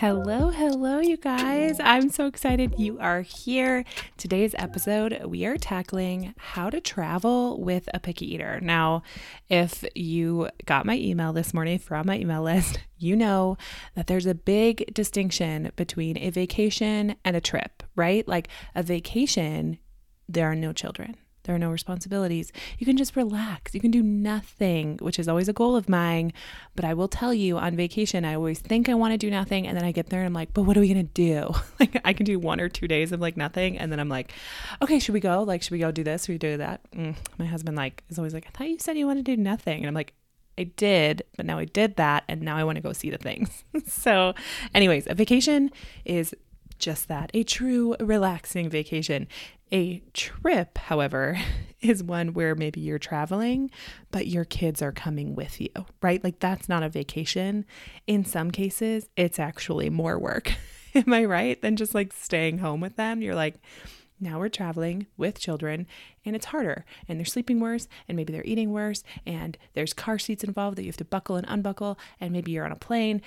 Hello, hello, you guys. I'm so excited you are here. Today's episode, we are tackling how to travel with a picky eater. Now, if you got my email this morning from my email list, you know that there's a big distinction between a vacation and a trip, right? Like a vacation, there are no children. There are no responsibilities. You can just relax. You can do nothing, which is always a goal of mine. But I will tell you on vacation, I always think I want to do nothing. And then I get there and I'm like, but what are we going to do? like, I can do one or two days of like nothing. And then I'm like, okay, should we go? Like, should we go do this? Should we do that? Mm. My husband, like, is always like, I thought you said you want to do nothing. And I'm like, I did, but now I did that, and now I want to go see the things. so, anyways, a vacation is just that a true relaxing vacation. A trip, however, is one where maybe you're traveling, but your kids are coming with you, right? Like that's not a vacation. In some cases, it's actually more work. Am I right? Than just like staying home with them. You're like, now we're traveling with children and it's harder and they're sleeping worse and maybe they're eating worse and there's car seats involved that you have to buckle and unbuckle and maybe you're on a plane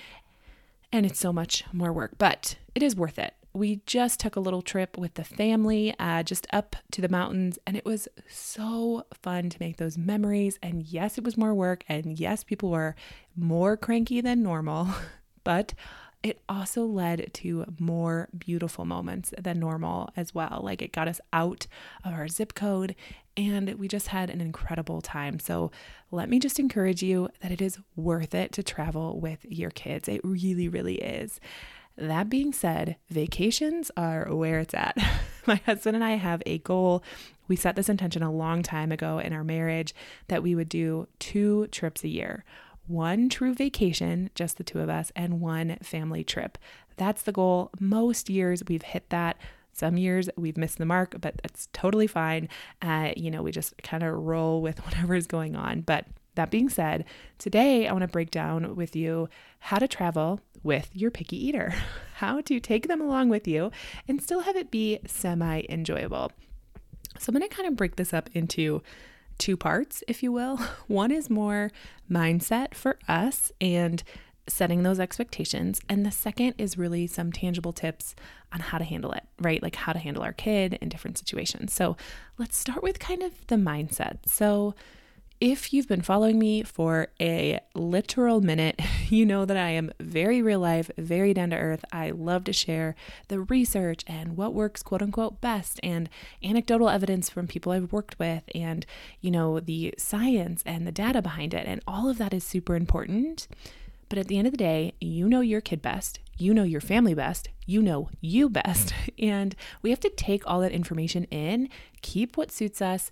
and it's so much more work, but it is worth it we just took a little trip with the family uh, just up to the mountains, and it was so fun to make those memories. And yes, it was more work, and yes, people were more cranky than normal, but it also led to more beautiful moments than normal as well. Like it got us out of our zip code and we just had an incredible time. So, let me just encourage you that it is worth it to travel with your kids. It really, really is. That being said, vacations are where it's at. My husband and I have a goal. We set this intention a long time ago in our marriage that we would do two trips a year one true vacation, just the two of us, and one family trip. That's the goal. Most years we've hit that. Some years we've missed the mark, but that's totally fine. Uh, you know, we just kind of roll with whatever is going on. But that being said, today I want to break down with you how to travel with your picky eater, how to take them along with you and still have it be semi enjoyable. So I'm going to kind of break this up into two parts, if you will. One is more mindset for us and setting those expectations. And the second is really some tangible tips on how to handle it, right? Like how to handle our kid in different situations. So let's start with kind of the mindset. So, if you've been following me for a literal minute, you know that I am very real life, very down to earth. I love to share the research and what works quote unquote best and anecdotal evidence from people I've worked with and, you know, the science and the data behind it. And all of that is super important. But at the end of the day, you know your kid best, you know your family best, you know you best. And we have to take all that information in, keep what suits us,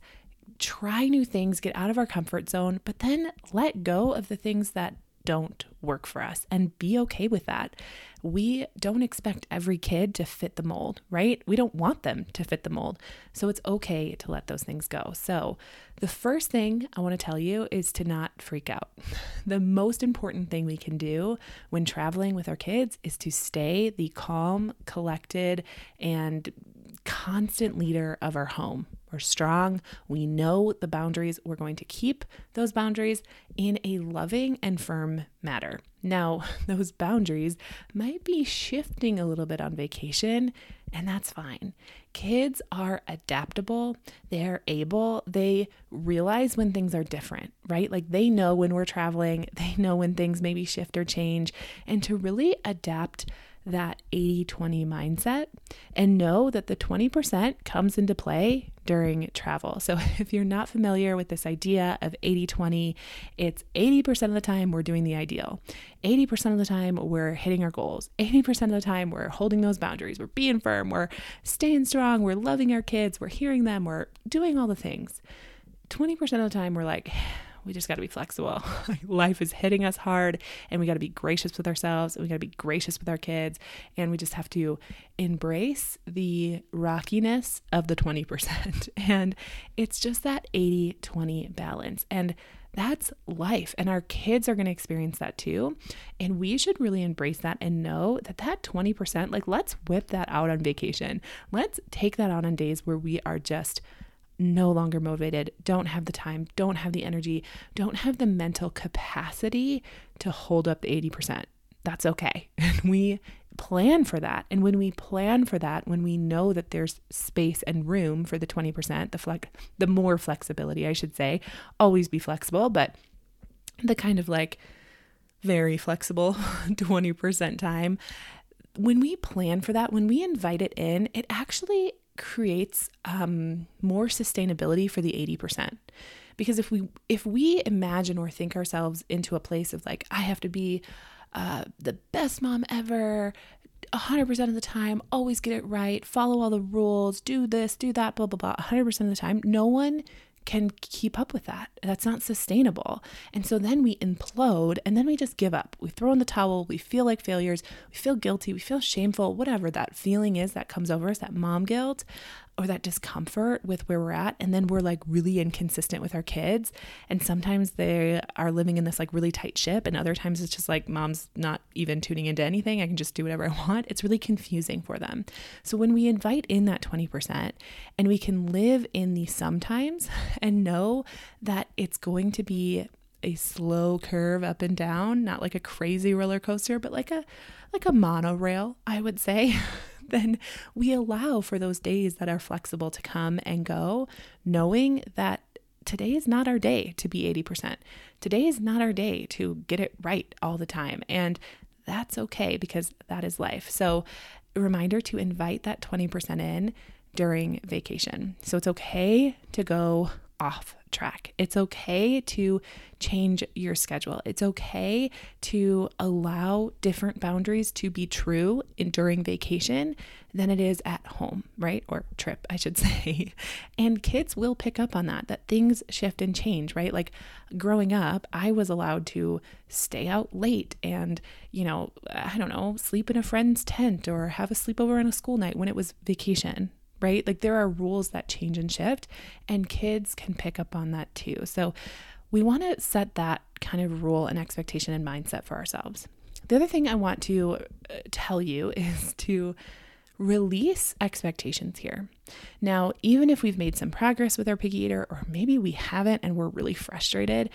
try new things, get out of our comfort zone, but then let go of the things that don't work for us and be okay with that. We don't expect every kid to fit the mold, right? We don't want them to fit the mold. So it's okay to let those things go. So, the first thing I want to tell you is to not freak out. The most important thing we can do when traveling with our kids is to stay the calm, collected, and constant leader of our home. We're strong. We know the boundaries. We're going to keep those boundaries in a loving and firm manner. Now, those boundaries might be shifting a little bit on vacation, and that's fine. Kids are adaptable, they're able, they realize when things are different, right? Like they know when we're traveling, they know when things maybe shift or change, and to really adapt that 80 20 mindset and know that the 20% comes into play during travel. So, if you're not familiar with this idea of 80 20, it's 80% of the time we're doing the ideal, 80% of the time we're hitting our goals, 80% of the time we're holding those boundaries, we're being firm, we're staying strong, we're loving our kids, we're hearing them, we're doing all the things. 20% of the time we're like, we just got to be flexible. Life is hitting us hard and we got to be gracious with ourselves. And we got to be gracious with our kids. And we just have to embrace the rockiness of the 20%. And it's just that 80 20 balance. And that's life. And our kids are going to experience that too. And we should really embrace that and know that that 20%, like, let's whip that out on vacation. Let's take that out on days where we are just no longer motivated, don't have the time, don't have the energy, don't have the mental capacity to hold up the 80%. That's okay. And we plan for that. And when we plan for that, when we know that there's space and room for the 20%, the flex the more flexibility, I should say, always be flexible, but the kind of like very flexible 20% time, when we plan for that, when we invite it in, it actually creates um, more sustainability for the 80% because if we if we imagine or think ourselves into a place of like i have to be uh, the best mom ever 100% of the time always get it right follow all the rules do this do that blah blah blah 100% of the time no one can keep up with that. That's not sustainable. And so then we implode and then we just give up. We throw in the towel. We feel like failures. We feel guilty. We feel shameful, whatever that feeling is that comes over us, that mom guilt or that discomfort with where we're at and then we're like really inconsistent with our kids and sometimes they are living in this like really tight ship and other times it's just like mom's not even tuning into anything i can just do whatever i want. It's really confusing for them. So when we invite in that 20% and we can live in the sometimes and know that it's going to be a slow curve up and down not like a crazy roller coaster but like a like a monorail i would say then we allow for those days that are flexible to come and go, knowing that today is not our day to be 80%. Today is not our day to get it right all the time. And that's okay because that is life. So, reminder to invite that 20% in during vacation. So, it's okay to go off track. It's okay to change your schedule. It's okay to allow different boundaries to be true in, during vacation than it is at home, right? Or trip, I should say. And kids will pick up on that, that things shift and change, right? Like growing up, I was allowed to stay out late and, you know, I don't know, sleep in a friend's tent or have a sleepover on a school night when it was vacation, right? Like there are rules that change and shift, and kids can pick up on that too. So we want to set that kind of rule and expectation and mindset for ourselves. The other thing I want to uh, tell you is to release expectations here. Now, even if we've made some progress with our picky eater, or maybe we haven't and we're really frustrated,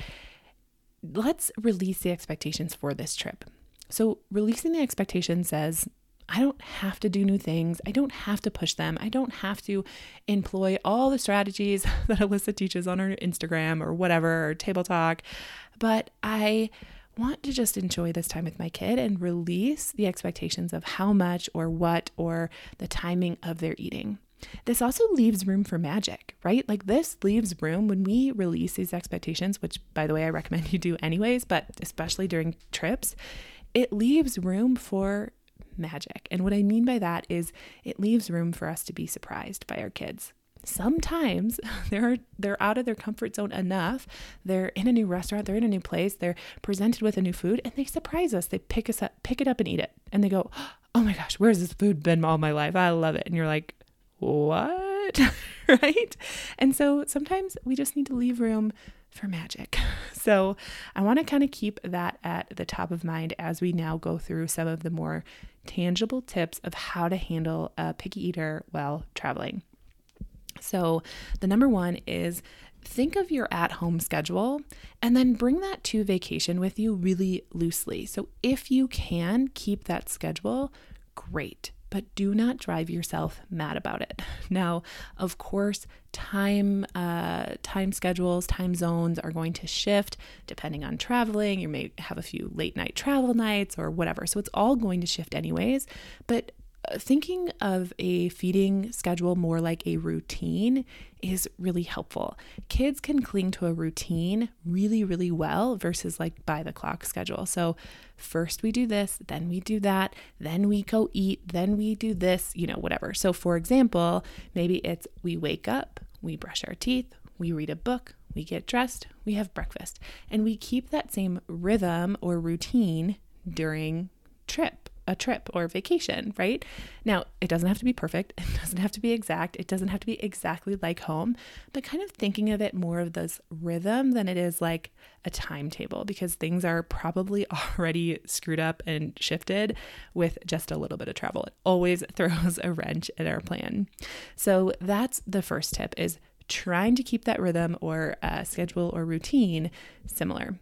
let's release the expectations for this trip. So, releasing the expectation says I don't have to do new things. I don't have to push them. I don't have to employ all the strategies that Alyssa teaches on her Instagram or whatever, or Table Talk. But I want to just enjoy this time with my kid and release the expectations of how much or what or the timing of their eating. This also leaves room for magic, right? Like this leaves room when we release these expectations, which by the way, I recommend you do anyways, but especially during trips, it leaves room for magic. And what I mean by that is it leaves room for us to be surprised by our kids. Sometimes they're they're out of their comfort zone enough. They're in a new restaurant, they're in a new place, they're presented with a new food and they surprise us. They pick us up, pick it up and eat it. And they go, "Oh my gosh, where's this food been all my life? I love it." And you're like, "What?" right? And so sometimes we just need to leave room for magic. So I want to kind of keep that at the top of mind as we now go through some of the more tangible tips of how to handle a picky eater while traveling. So, the number one is think of your at home schedule and then bring that to vacation with you really loosely. So, if you can keep that schedule, great but do not drive yourself mad about it. Now, of course, time uh, time schedules, time zones are going to shift depending on traveling. You may have a few late night travel nights or whatever. So it's all going to shift anyways. But thinking of a feeding schedule more like a routine is really helpful. Kids can cling to a routine really, really well versus like by the clock schedule. So, first we do this, then we do that, then we go eat, then we do this, you know, whatever. So, for example, maybe it's we wake up, we brush our teeth, we read a book, we get dressed, we have breakfast, and we keep that same rhythm or routine during trip a trip or a vacation, right? Now, it doesn't have to be perfect, it doesn't have to be exact, it doesn't have to be exactly like home, but kind of thinking of it more of this rhythm than it is like a timetable because things are probably already screwed up and shifted with just a little bit of travel. It always throws a wrench in our plan. So, that's the first tip is trying to keep that rhythm or uh, schedule or routine similar.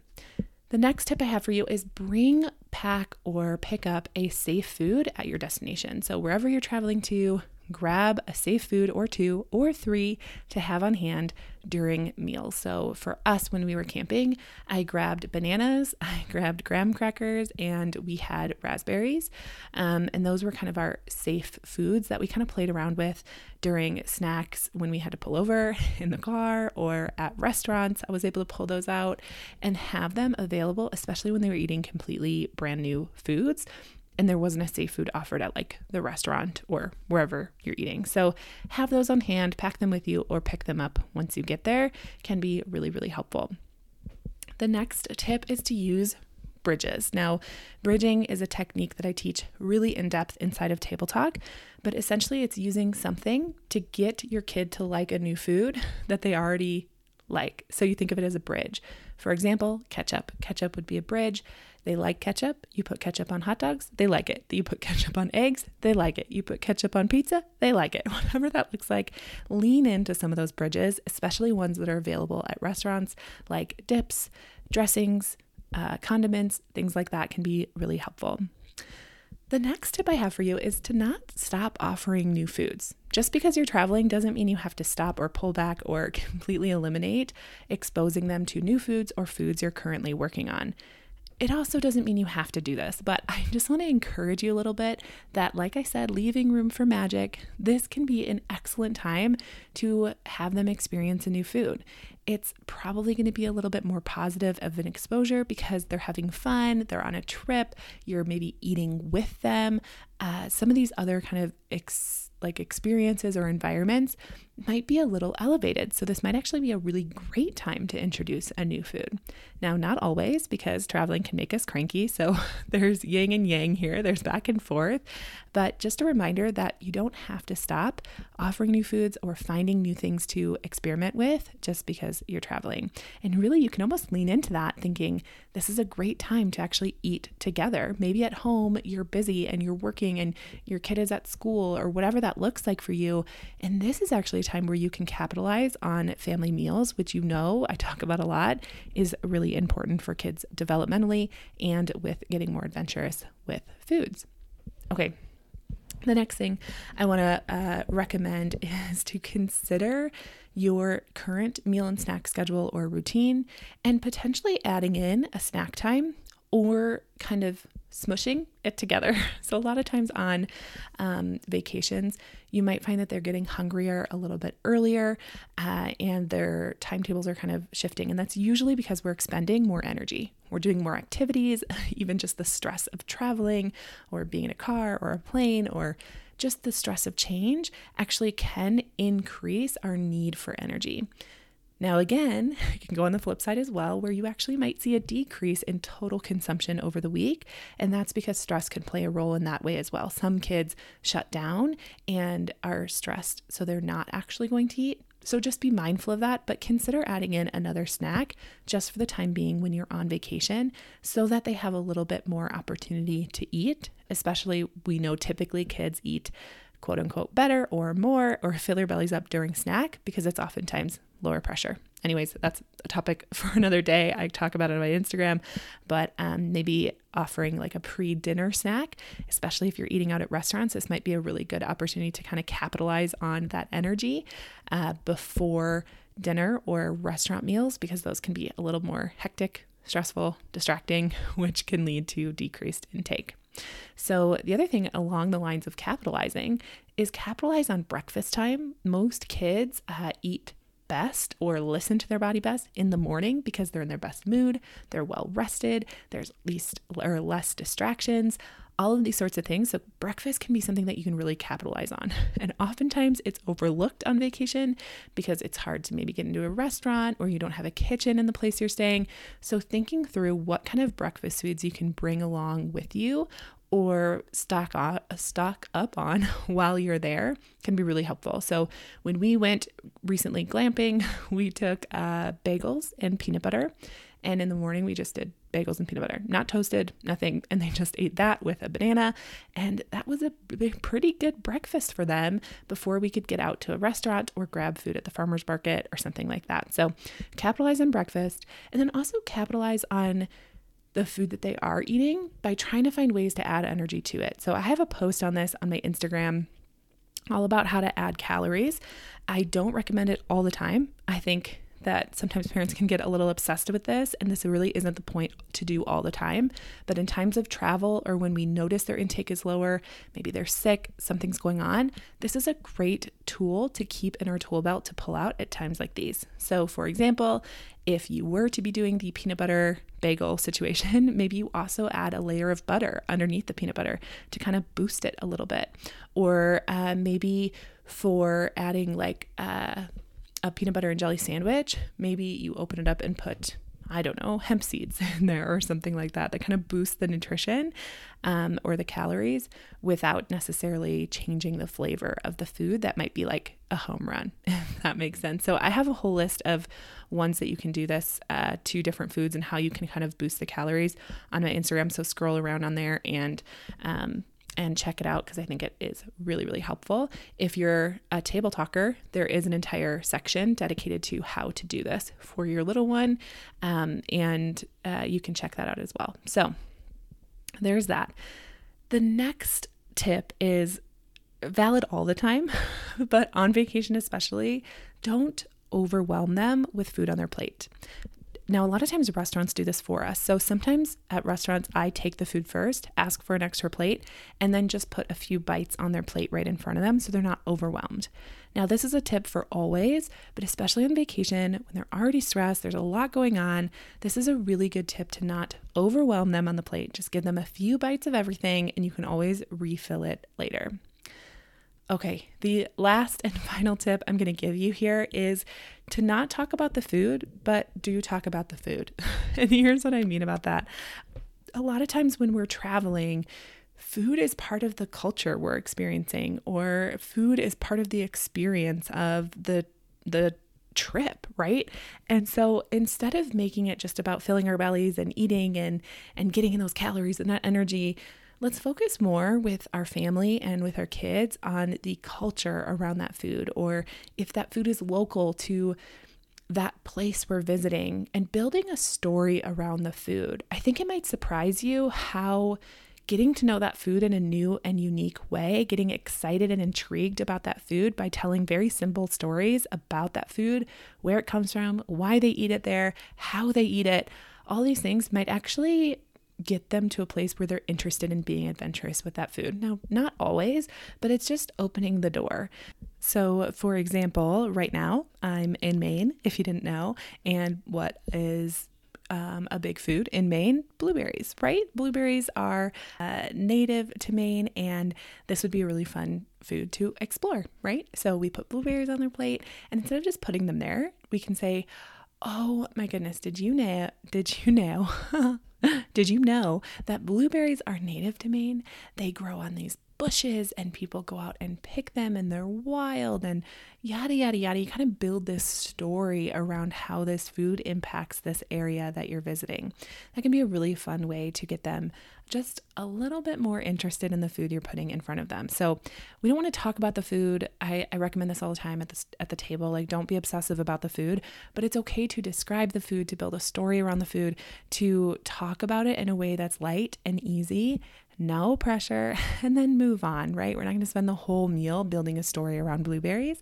The next tip I have for you is bring, pack, or pick up a safe food at your destination. So, wherever you're traveling to, grab a safe food or two or three to have on hand during meals. So for us, when we were camping, I grabbed bananas, I grabbed graham crackers, and we had raspberries. Um, and those were kind of our safe foods that we kind of played around with during snacks when we had to pull over in the car or at restaurants. I was able to pull those out and have them available, especially when they were eating completely brand new foods and there wasn't a safe food offered at like the restaurant or wherever you're eating. So have those on hand, pack them with you, or pick them up once you get there can be really, really helpful. The next tip is to use bridges. Now, bridging is a technique that I teach really in depth inside of Table Talk, but essentially it's using something to get your kid to like a new food that they already like. So you think of it as a bridge. For example, ketchup. Ketchup would be a bridge. They like ketchup. You put ketchup on hot dogs, they like it. You put ketchup on eggs, they like it. You put ketchup on pizza, they like it. Whatever that looks like, lean into some of those bridges, especially ones that are available at restaurants like dips, dressings, uh, condiments, things like that can be really helpful. The next tip I have for you is to not stop offering new foods. Just because you're traveling doesn't mean you have to stop or pull back or completely eliminate exposing them to new foods or foods you're currently working on. It also doesn't mean you have to do this, but I just want to encourage you a little bit that, like I said, leaving room for magic, this can be an excellent time to have them experience a new food. It's probably going to be a little bit more positive of an exposure because they're having fun, they're on a trip, you're maybe eating with them. Uh, some of these other kind of ex- like experiences or environments might be a little elevated. So, this might actually be a really great time to introduce a new food. Now, not always, because traveling can make us cranky. So, there's yin and yang here, there's back and forth. But just a reminder that you don't have to stop offering new foods or finding new things to experiment with just because you're traveling. And really, you can almost lean into that thinking this is a great time to actually eat together. Maybe at home, you're busy and you're working and your kid is at school or whatever that looks like for you. And this is actually a time where you can capitalize on family meals, which you know I talk about a lot, is really important for kids developmentally and with getting more adventurous with foods. Okay, the next thing I want to uh, recommend is to consider your current meal and snack schedule or routine and potentially adding in a snack time or kind of smushing it together. So, a lot of times on um, vacations, you might find that they're getting hungrier a little bit earlier uh, and their timetables are kind of shifting. And that's usually because we're expending more energy. We're doing more activities, even just the stress of traveling or being in a car or a plane or just the stress of change actually can increase our need for energy. Now, again, you can go on the flip side as well, where you actually might see a decrease in total consumption over the week. And that's because stress can play a role in that way as well. Some kids shut down and are stressed, so they're not actually going to eat. So just be mindful of that, but consider adding in another snack just for the time being when you're on vacation so that they have a little bit more opportunity to eat. Especially, we know typically kids eat quote unquote better or more or fill their bellies up during snack because it's oftentimes lower pressure. Anyways, that's a topic for another day. I talk about it on my Instagram, but um, maybe offering like a pre dinner snack, especially if you're eating out at restaurants, this might be a really good opportunity to kind of capitalize on that energy uh, before dinner or restaurant meals because those can be a little more hectic, stressful, distracting, which can lead to decreased intake. So, the other thing along the lines of capitalizing is capitalize on breakfast time. Most kids uh, eat best or listen to their body best in the morning because they're in their best mood, they're well rested, there's least or less distractions. all of these sorts of things. So, breakfast can be something that you can really capitalize on. And oftentimes it's overlooked on vacation because it's hard to maybe get into a restaurant or you don't have a kitchen in the place you're staying. So, thinking through what kind of breakfast foods you can bring along with you or stock on, stock up on while you're there can be really helpful. So when we went recently glamping, we took uh, bagels and peanut butter, and in the morning we just did bagels and peanut butter, not toasted, nothing, and they just ate that with a banana, and that was a pretty good breakfast for them before we could get out to a restaurant or grab food at the farmers market or something like that. So capitalize on breakfast, and then also capitalize on the food that they are eating by trying to find ways to add energy to it. So I have a post on this on my Instagram all about how to add calories. I don't recommend it all the time. I think that sometimes parents can get a little obsessed with this, and this really isn't the point to do all the time. But in times of travel or when we notice their intake is lower, maybe they're sick, something's going on, this is a great tool to keep in our tool belt to pull out at times like these. So, for example, if you were to be doing the peanut butter bagel situation, maybe you also add a layer of butter underneath the peanut butter to kind of boost it a little bit. Or uh, maybe for adding like uh, a peanut butter and jelly sandwich, maybe you open it up and put, I don't know, hemp seeds in there or something like that that kind of boosts the nutrition um, or the calories without necessarily changing the flavor of the food. That might be like a home run, if that makes sense. So I have a whole list of ones that you can do this uh, to different foods and how you can kind of boost the calories on my Instagram. So scroll around on there and um, and check it out because I think it is really, really helpful. If you're a table talker, there is an entire section dedicated to how to do this for your little one, um, and uh, you can check that out as well. So there's that. The next tip is valid all the time, but on vacation especially, don't overwhelm them with food on their plate. Now, a lot of times restaurants do this for us. So sometimes at restaurants, I take the food first, ask for an extra plate, and then just put a few bites on their plate right in front of them so they're not overwhelmed. Now, this is a tip for always, but especially on vacation when they're already stressed, there's a lot going on. This is a really good tip to not overwhelm them on the plate. Just give them a few bites of everything, and you can always refill it later. Okay, the last and final tip I'm going to give you here is to not talk about the food, but do talk about the food. and here's what I mean about that. A lot of times when we're traveling, food is part of the culture we're experiencing or food is part of the experience of the the trip, right? And so instead of making it just about filling our bellies and eating and and getting in those calories and that energy, let's focus more with our family and with our kids on the culture around that food, or if that food is local to that place we're visiting, and building a story around the food. I think it might surprise you how getting to know that food in a new and unique way, getting excited and intrigued about that food by telling very simple stories about that food, where it comes from, why they eat it there, how they eat it. All these things might actually get them to a place where they're interested in being adventurous with that food. Now, not always, but it's just opening the door. So, for example, right now I'm in Maine, if you didn't know, and what is um, a big food in Maine blueberries, right? Blueberries are uh, native to Maine, and this would be a really fun food to explore, right? So, we put blueberries on their plate, and instead of just putting them there, we can say, Oh my goodness, did you know? Did you know Did you know that blueberries are native to Maine? They grow on these bushes and people go out and pick them and they're wild and yada, yada, yada. You kind of build this story around how this food impacts this area that you're visiting. That can be a really fun way to get them just a little bit more interested in the food you're putting in front of them. So we don't want to talk about the food. I, I recommend this all the time at the at the table. Like don't be obsessive about the food, but it's okay to describe the food, to build a story around the food, to talk about it in a way that's light and easy no pressure, and then move on, right? We're not going to spend the whole meal building a story around blueberries,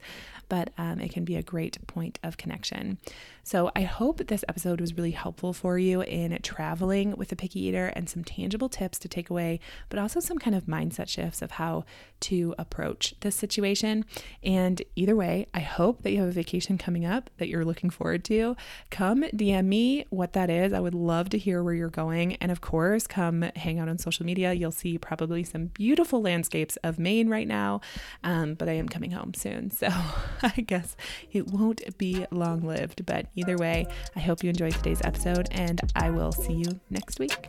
but um, it can be a great point of connection. So I hope this episode was really helpful for you in traveling with a picky eater and some tangible tips to take away, but also some kind of mindset shifts of how to approach this situation. And either way, I hope that you have a vacation coming up that you're looking forward to. Come DM me what that is. I would love to hear where you're going. And of course, come hang out on social media. You'll see probably some beautiful landscapes of Maine right now, um, but I am coming home soon. So I guess it won't be long lived. But either way, I hope you enjoyed today's episode, and I will see you next week.